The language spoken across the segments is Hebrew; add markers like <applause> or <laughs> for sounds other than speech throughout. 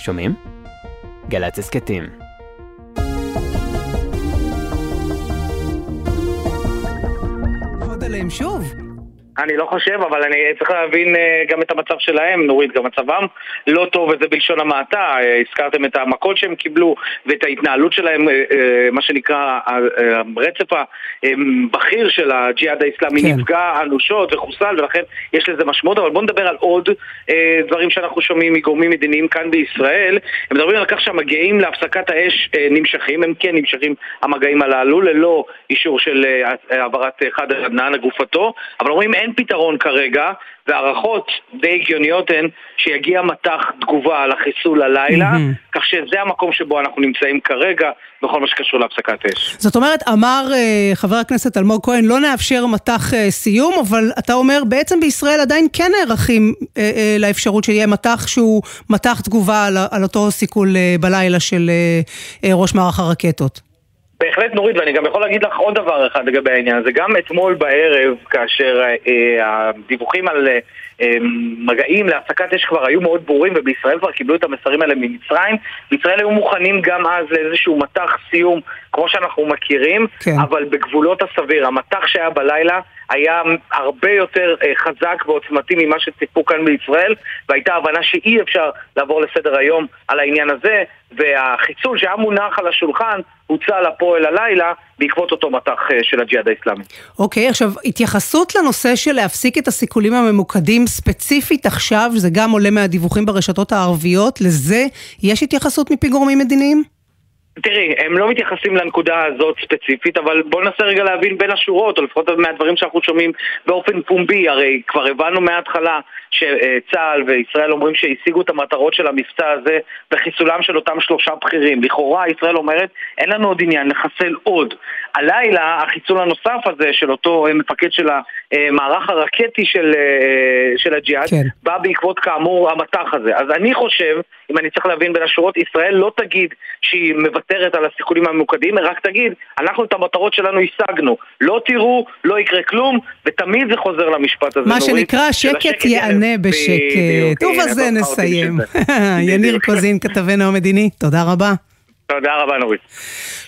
שומעים? גל"צ הסכתים. עוד עליהם שוב. אני לא חושב, אבל אני צריך להבין אה, גם את המצב שלהם, נורית, גם מצבם לא טוב וזה בלשון המעטה. אה, הזכרתם את המכות שהם קיבלו ואת ההתנהלות שלהם, אה, מה שנקרא הרצף הבכיר של הג'יהאד האיסלאמי כן. נפגע אנושות וחוסל, ולכן יש לזה משמעות, אבל בואו נדבר על עוד דברים שאנחנו שומעים מגורמים מדיניים כאן בישראל. הם מדברים על כך שהמגעים להפסקת האש נמשכים, הם כן נמשכים המגעים הללו, ללא אישור של העברת חד עדנאן לגופתו, אבל אומרים אין אין פתרון כרגע, והערכות די הגיוניות הן שיגיע מטח תגובה על החיסול הלילה, mm-hmm. כך שזה המקום שבו אנחנו נמצאים כרגע בכל מה שקשור להפסקת אש. זאת אומרת, אמר uh, חבר הכנסת אלמוג כהן, לא נאפשר מטח uh, סיום, אבל אתה אומר, בעצם בישראל עדיין כן נערכים uh, לאפשרות שיהיה מטח שהוא מטח תגובה על, על אותו סיכול בלילה של ראש מערך הרקטות. בהחלט נורית, ואני גם יכול להגיד לך עוד דבר אחד לגבי העניין הזה. גם אתמול בערב, כאשר אה, הדיווחים על אה, אה, מגעים להפסקת אש כבר היו מאוד ברורים, ובישראל כבר קיבלו את המסרים האלה ממצרים, בישראל היו מוכנים גם אז לאיזשהו מטח סיום, כמו שאנחנו מכירים, כן. אבל בגבולות הסביר. המטח שהיה בלילה היה הרבה יותר אה, חזק ועוצמתי ממה שציפו כאן בישראל, והייתה הבנה שאי אפשר לעבור לסדר היום על העניין הזה, והחיסול שהיה מונח על השולחן הוצא לפועל הלילה בעקבות אותו מטח אה, של הג'יהאד האיסלאמי. אוקיי, okay, עכשיו, התייחסות לנושא של להפסיק את הסיכולים הממוקדים ספציפית עכשיו, זה גם עולה מהדיווחים ברשתות הערביות, לזה יש התייחסות מפי גורמים מדיניים? תראי, הם לא מתייחסים לנקודה הזאת ספציפית, אבל בואו ננסה רגע להבין בין השורות, או לפחות מהדברים שאנחנו שומעים באופן פומבי, הרי כבר הבנו מההתחלה שצה"ל וישראל אומרים שהשיגו את המטרות של המבצע הזה בחיסולם של אותם שלושה בכירים. לכאורה ישראל אומרת, אין לנו עוד עניין לחסל עוד. הלילה, החיסול הנוסף הזה של אותו מפקד של המערך הרקטי של, של הג'יהאד, כן. בא בעקבות כאמור המטח הזה. אז אני חושב, אם אני צריך להבין בין השורות, ישראל לא תגיד שהיא מוותרת על הסיכולים הממוקדים, רק תגיד, אנחנו את המטרות שלנו השגנו. לא תראו, לא יקרה כלום, ותמיד זה חוזר למשפט הזה. מה שנקרא, שקט יענה בשקט. ובזה נסיים. <laughs> יניר קוזין, כתבנו המדיני, תודה רבה. תודה רבה נורית.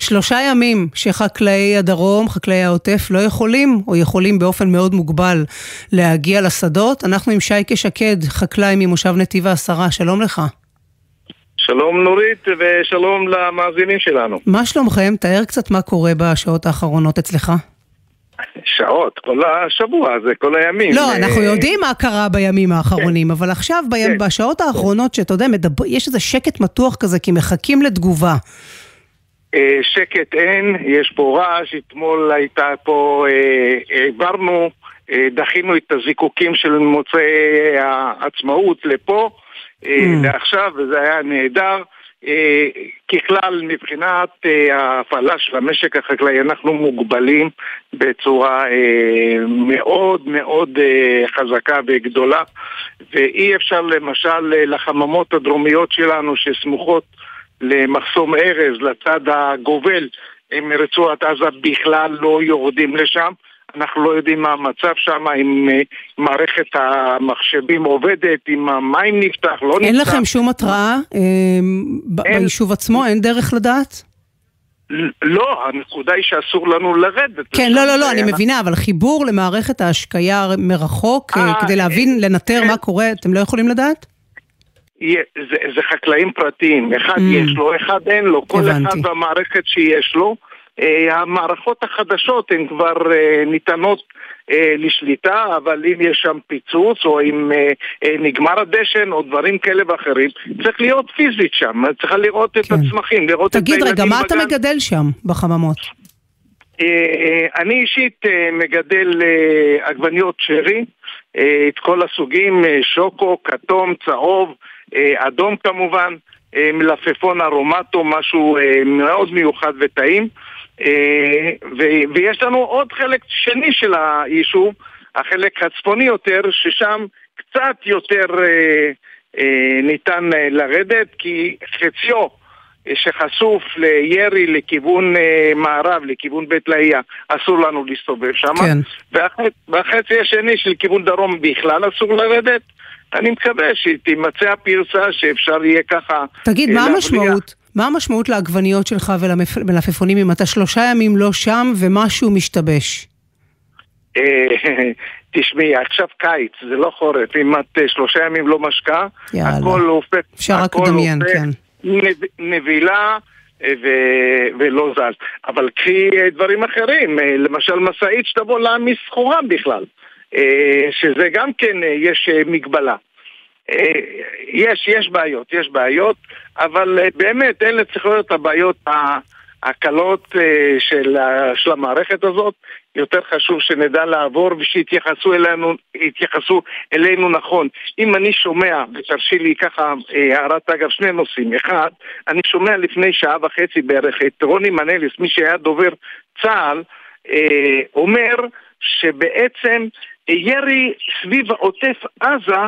שלושה ימים שחקלאי הדרום, חקלאי העוטף, לא יכולים, או יכולים באופן מאוד מוגבל, להגיע לשדות. אנחנו עם שייקה שקד, חקלאי ממושב נתיב העשרה, שלום לך. שלום נורית ושלום למאזינים שלנו. מה שלומכם? תאר קצת מה קורה בשעות האחרונות אצלך. שעות, כל השבוע, זה כל הימים. לא, אנחנו יודעים מה קרה בימים האחרונים, כן. אבל עכשיו, כן. בשעות האחרונות, שאתה יודע, יש איזה שקט מתוח כזה, כי מחכים לתגובה. אה, שקט אין, יש פה רעש, אתמול הייתה פה, אה, העברנו, אה, דחינו את הזיקוקים של מוצאי העצמאות לפה, mm. לעכשיו, וזה היה נהדר. אה, ככלל, מבחינת אה, ההפעלה של המשק החקלאי, אנחנו מוגבלים בצורה אה, מאוד מאוד חזקה וגדולה, ואי אפשר למשל לחממות הדרומיות שלנו שסמוכות למחסום ארז, לצד הגובל מרצועת עזה, בכלל לא יורדים לשם. אנחנו לא יודעים מה המצב שם, אם אה, מערכת המחשבים עובדת, אם המים נפתח, לא נפתח. אין לכם שום התראה אה, ביישוב עצמו? אין דרך לדעת? לא, הנקודה היא שאסור לנו לרדת. כן, לא, לא, לא, אני מבינה, אבל חיבור למערכת ההשקיה מרחוק, אה, כדי להבין, לנטר מה קורה, אתם לא יכולים לדעת? זה, זה חקלאים פרטיים, אחד mm. יש לו, אחד אין לו, כל הבנתי. אחד במערכת שיש לו. אה, המערכות החדשות הן כבר אה, ניתנות אה, לשליטה, אבל אם יש שם פיצוץ או אם נגמר הדשן או דברים כאלה ואחרים, צריך להיות פיזית שם, צריכה לראות את כן. הצמחים, לראות את הילדים בגן. תגיד רגע, מה אתה מגדל שם בחממות? אני אישית מגדל עגבניות שרי, את כל הסוגים, שוקו, כתום, צהוב, אדום כמובן, מלפפון ארומטו, משהו מאוד מיוחד וטעים. אה, ויש לנו עוד חלק שני של היישוב, החלק הצפוני יותר, ששם קצת יותר אה, אה, ניתן לרדת, כי חציו שחשוף לירי לכיוון מערב, לכיוון בית לאהיה, אסור לנו להסתובב שם. כן. והחצי השני של כיוון דרום בכלל אסור לרדת. אני מקווה שתימצא הפרצה שאפשר יהיה ככה... תגיד, מה המשמעות? מה המשמעות לעגבניות שלך ולמלפפונים אם אתה שלושה ימים לא שם ומשהו משתבש? <laughs> תשמעי, עכשיו קיץ, זה לא חורף. אם את שלושה ימים לא משקה, הכל הופך... אפשר רק לדמיין, כן. נבילה ו- ולא זז. אבל קחי דברים אחרים, למשל משאית שתבוא להעמיס סחורה בכלל, שזה גם כן, יש מגבלה. יש, יש בעיות, יש בעיות, אבל באמת אלה צריכות להיות הבעיות הקלות של, של המערכת הזאת. יותר חשוב שנדע לעבור ושיתייחסו אלינו, אלינו נכון. אם אני שומע, ותרשי לי ככה הערת אגב שני נושאים. אחד, אני שומע לפני שעה וחצי בערך את רוני מנליס, מי שהיה דובר צה"ל, אומר שבעצם ירי סביב עוטף עזה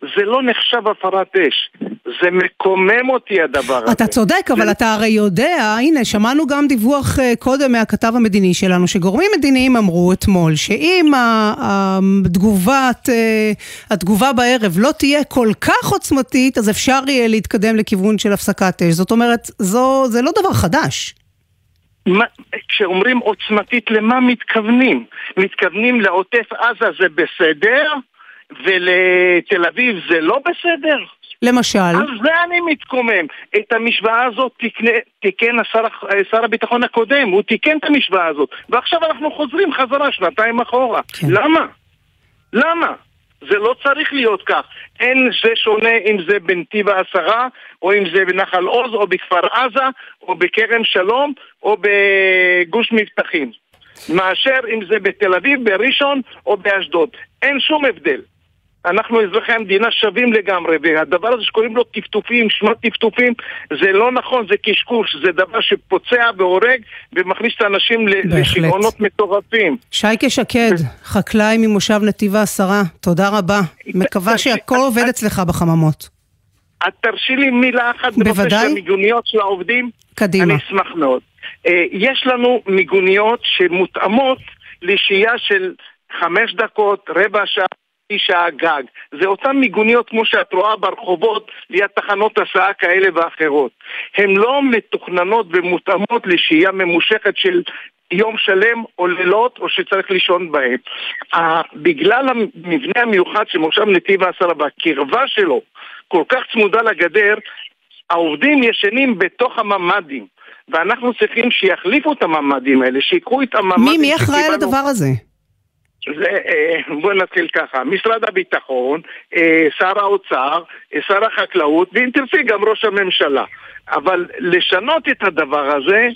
זה לא נחשב הפרת אש. זה מקומם אותי הדבר הזה. אתה צודק, אבל אתה הרי יודע, הנה, שמענו גם דיווח קודם מהכתב המדיני שלנו, שגורמים מדיניים אמרו אתמול, שאם התגובת, התגובה בערב לא תהיה כל כך עוצמתית, אז אפשר יהיה להתקדם לכיוון של הפסקת אש. זאת אומרת, זו, זה לא דבר חדש. מה, כשאומרים עוצמתית, למה מתכוונים? מתכוונים לעוטף עזה זה בסדר? ולתל אביב זה לא בסדר? למשל? על זה אני מתקומם. את המשוואה הזאת תקנה, תיקן השר, שר הביטחון הקודם, הוא תיקן את המשוואה הזאת. ועכשיו אנחנו חוזרים חזרה שנתיים אחורה. כן. למה? למה? זה לא צריך להיות כך. אין זה שונה אם זה בנתיב העשרה, או אם זה בנחל עוז, או בכפר עזה, או בכרם שלום, או בגוש מבטחים. מאשר אם זה בתל אביב, בראשון או באשדוד. אין שום הבדל. אנחנו אזרחי המדינה שווים לגמרי, והדבר הזה שקוראים לו טפטופים, שמות טפטופים, זה לא נכון, זה קשקוש, זה דבר שפוצע והורג ומכניס את האנשים לשגעונות מטורפים. שייקה שקד, חקלאי ממושב נתיב העשרה, תודה רבה. מקווה שהכל עובד אצלך בחממות. את תרשי לי מילה אחת בנושא של המיגוניות של העובדים? קדימה. אני אשמח מאוד. יש לנו מיגוניות שמותאמות לשהייה של חמש דקות, רבע שעה. שעה גג. זה אותן מיגוניות כמו שאת רואה ברחובות ליד תחנות הסעה כאלה ואחרות. הן לא מתוכננות ומותאמות לשהייה ממושכת של יום שלם או לילות או שצריך לישון בהם. בגלל המבנה המיוחד של מושב נתיב העשרה והקרבה שלו כל כך צמודה לגדר, העובדים ישנים בתוך הממ"דים. ואנחנו צריכים שיחליפו את הממ"דים האלה, שיקחו את הממ"דים מי, מי אחראי על הדבר הזה? זה, בוא נתחיל ככה, משרד הביטחון, שר האוצר, שר החקלאות, ואם תרצי גם ראש הממשלה. אבל לשנות את הדבר הזה,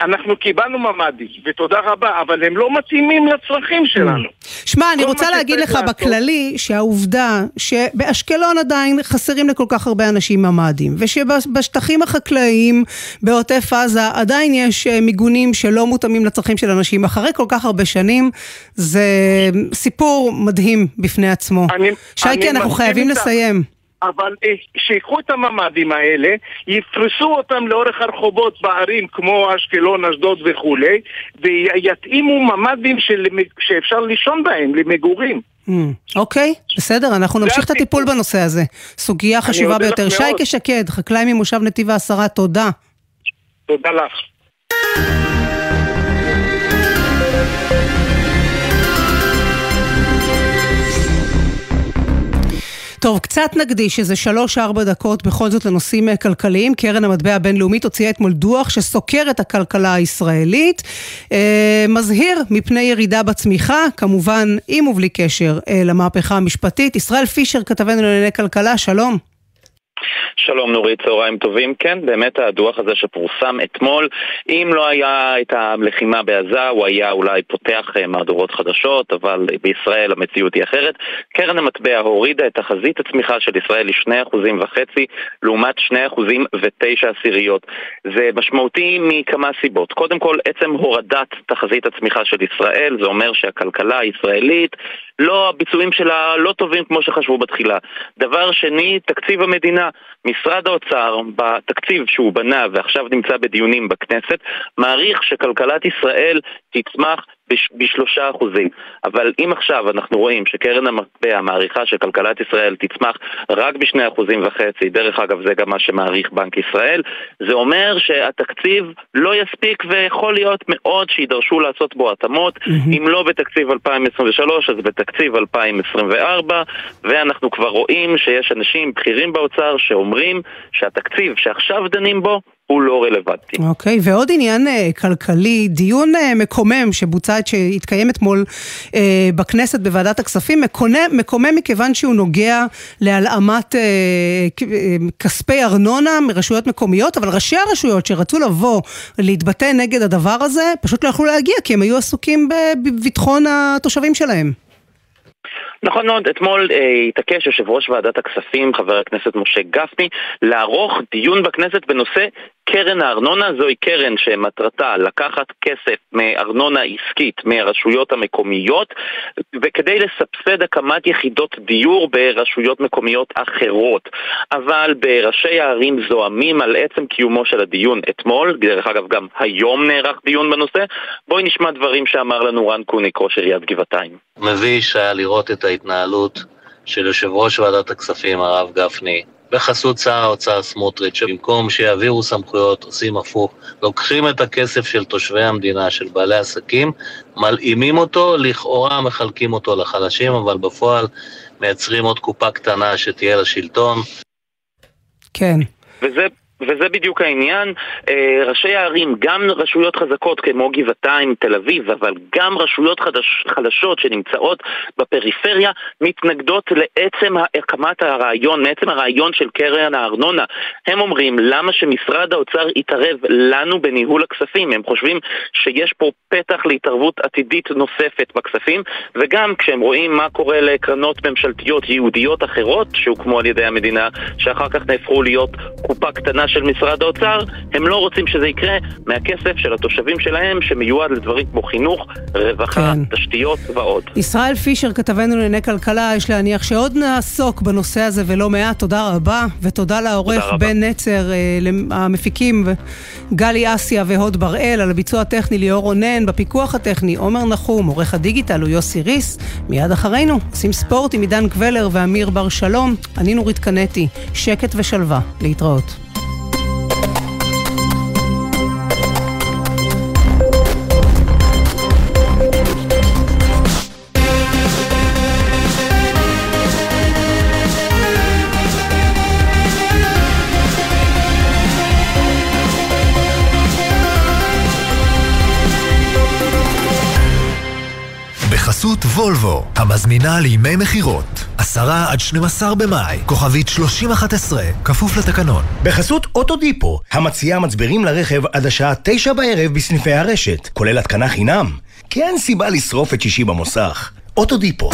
אנחנו קיבלנו ממ"דים, ותודה רבה, אבל הם לא מתאימים לצרכים שלנו. שמע, אני רוצה להגיד לך לעשות... בכללי שהעובדה שבאשקלון עדיין חסרים לכל כך הרבה אנשים ממ"דים, ושבשטחים החקלאיים בעוטף עזה עדיין יש מיגונים שלא מותאמים לצרכים של אנשים אחרי כל כך הרבה שנים, זה סיפור מדהים בפני עצמו. שייקי, אנחנו חייבים לסיים. אבל שיקחו את הממ"דים האלה, יפרסו אותם לאורך הרחובות בערים כמו אשקלון, אשדוד וכולי, ויתאימו ממ"דים של... שאפשר לישון בהם, למגורים. אוקיי, mm, okay, בסדר, אנחנו נמשיך את הטיפול בנושא הזה. סוגיה חשובה ביותר. שייקה שקד, חקלאי ממושב נתיב העשרה, תודה. תודה לך. טוב, קצת נקדיש איזה שלוש-ארבע דקות בכל זאת לנושאים אה, כלכליים. קרן המטבע הבינלאומית הוציאה אתמול דוח שסוקר את הכלכלה הישראלית. אה, מזהיר מפני ירידה בצמיחה, כמובן עם ובלי קשר אה, למהפכה המשפטית. ישראל פישר, כתבנו לענייני כלכלה, שלום. שלום נורית, צהריים טובים. כן, באמת הדוח הזה שפורסם אתמול, אם לא היה את הלחימה בעזה, הוא היה אולי פותח אה, מהדורות חדשות, אבל בישראל המציאות היא אחרת. קרן המטבע הורידה את תחזית הצמיחה של ישראל ל-2.5% לעומת 2.9 עשיריות. זה משמעותי מכמה סיבות. קודם כל, עצם הורדת תחזית הצמיחה של ישראל, זה אומר שהכלכלה הישראלית, לא, הביצועים שלה לא טובים כמו שחשבו בתחילה. דבר שני, תקציב המדינה. משרד האוצר, בתקציב שהוא בנה ועכשיו נמצא בדיונים בכנסת, מעריך שכלכלת ישראל תצמח בשלושה אחוזים. אבל אם עכשיו אנחנו רואים שקרן המטבע מעריכה שכלכלת ישראל תצמח רק בשני אחוזים וחצי, דרך אגב זה גם מה שמעריך בנק ישראל, זה אומר שהתקציב לא יספיק ויכול להיות מאוד שידרשו לעשות בו התאמות, mm-hmm. אם לא בתקציב 2023 אז בתקציב 2024, ואנחנו כבר רואים שיש אנשים בכירים באוצר שאומרים שהתקציב שעכשיו דנים בו הוא לא רלוונטי. אוקיי, okay, ועוד עניין uh, כלכלי, דיון uh, מקומם שבוצע, שהתקיים אתמול uh, בכנסת בוועדת הכספים, מקונה, מקומם מכיוון שהוא נוגע להלאמת uh, כספי ארנונה מרשויות מקומיות, אבל ראשי הרשויות שרצו לבוא להתבטא נגד הדבר הזה, פשוט לא יכלו להגיע, כי הם היו עסוקים בביטחון התושבים שלהם. נכון מאוד, אתמול אה, התעקש יושב ראש ועדת הכספים, חבר הכנסת משה גפני, לערוך דיון בכנסת בנושא קרן הארנונה. זוהי קרן שמטרתה לקחת כסף מארנונה עסקית מהרשויות המקומיות, וכדי לסבסד הקמת יחידות דיור ברשויות מקומיות אחרות. אבל בראשי הערים זועמים על עצם קיומו של הדיון אתמול, דרך אגב גם היום נערך דיון בנושא. בואי נשמע דברים שאמר לנו רן קוניק, ראש עיריית גבעתיים. מביש היה לראות את ההתנהלות של יושב ראש ועדת הכספים, הרב גפני, בחסות שר האוצר סמוטריץ', שבמקום שיעבירו סמכויות עושים הפוך, לוקחים את הכסף של תושבי המדינה, של בעלי עסקים, מלאימים אותו, לכאורה מחלקים אותו לחלשים, אבל בפועל מייצרים עוד קופה קטנה שתהיה לשלטון. כן. וזה וזה בדיוק העניין. אה, ראשי הערים, גם רשויות חזקות כמו גבעתיים, תל אביב, אבל גם רשויות חדש, חלשות שנמצאות בפריפריה, מתנגדות לעצם הקמת הרעיון, מעצם הרעיון של קרן הארנונה. הם אומרים, למה שמשרד האוצר יתערב לנו בניהול הכספים? הם חושבים שיש פה פתח להתערבות עתידית נוספת בכספים, וגם כשהם רואים מה קורה לקרנות ממשלתיות ייעודיות אחרות שהוקמו על ידי המדינה, שאחר כך נהפכו להיות קופה קטנה של משרד האוצר, הם לא רוצים שזה יקרה מהכסף של התושבים שלהם שמיועד לדברים כמו חינוך, רווחה, כן. תשתיות ועוד. ישראל פישר, כתבנו לענייני כלכלה, יש להניח שעוד נעסוק בנושא הזה ולא מעט. תודה רבה, ותודה לעורך בן נצר, אה, המפיקים גלי אסיה והוד בראל, על הביצוע הטכני ליאור רונן, בפיקוח הטכני עומר נחום, עורך הדיגיטל הוא יוסי ריס. מיד אחרינו עושים ספורט עם עידן קבלר ואמיר בר שלום. אני נורית קנטי, שקט ושלווה. להתראות. בחסות וולבו, המזמינה לימי מכירות. 10 עד 12 במאי, כוכבית 3011, כפוף לתקנון. בחסות אוטודיפו, המציעה מצברים לרכב עד השעה 9 בערב בסניפי הרשת, כולל התקנה חינם. כי אין סיבה לשרוף את שישי במוסך. אוטודיפו.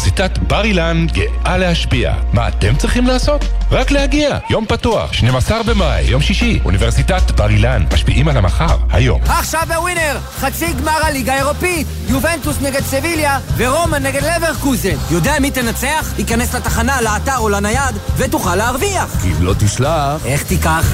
אוניברסיטת בר אילן גאה להשפיע. מה אתם צריכים לעשות? רק להגיע. יום פתוח, 12 במאי, יום שישי. אוניברסיטת בר אילן, משפיעים על המחר, היום. עכשיו בווינר, חצי גמר הליגה האירופית. יובנטוס נגד סביליה ורומא נגד לברקוזן. יודע מי תנצח? ייכנס לתחנה, לאתר או לנייד, ותוכל להרוויח. אם לא תסלח... איך תיקח?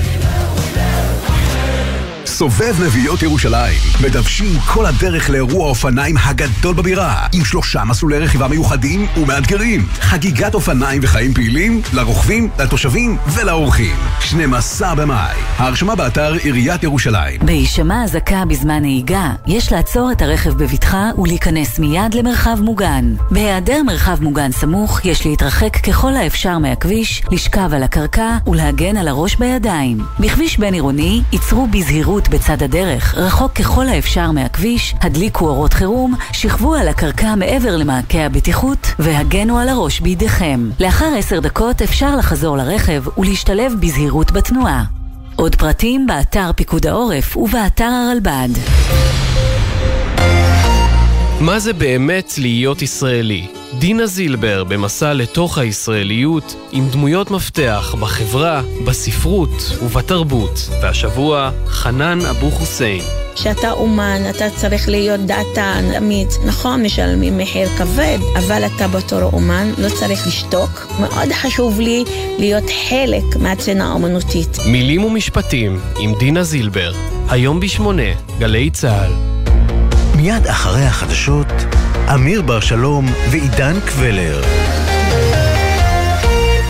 סובב נביעות ירושלים. מדוושים כל הדרך לאירוע האופניים הגדול בבירה, עם שלושה מסלולי רכיבה מיוחדים ומאתגרים. חגיגת אופניים וחיים פעילים לרוכבים, לתושבים ולאורחים. 12 במאי. ההרשמה באתר עיריית ירושלים. בהישמע אזעקה בזמן נהיגה, יש לעצור את הרכב בבטחה ולהיכנס מיד למרחב מוגן. בהיעדר מרחב מוגן סמוך, יש להתרחק ככל האפשר מהכביש, לשכב על הקרקע ולהגן על הראש בידיים. בכביש בין עירוני, ייצרו בזהירות בצד הדרך, רחוק ככל האפשר מהכביש, הדליקו אורות חירום, שכבו על הקרקע מעבר למעקה הבטיחות והגנו על הראש בידיכם. לאחר עשר דקות אפשר לחזור לרכב ולהשתלב בזהירות בתנועה. עוד פרטים באתר פיקוד העורף ובאתר הרלב"ד. מה זה באמת להיות ישראלי? דינה זילבר במסע לתוך הישראליות עם דמויות מפתח בחברה, בספרות ובתרבות, והשבוע חנן אבו חוסיין. כשאתה אומן, אתה צריך להיות דעתן, אמיץ. נכון, משלמים מחיר כבד, אבל אתה בתור אומן לא צריך לשתוק. מאוד חשוב לי להיות חלק מהצנה האומנותית. מילים ומשפטים עם דינה זילבר, היום בשמונה, גלי צה"ל. מיד אחרי החדשות, אמיר בר שלום ועידן קבלר.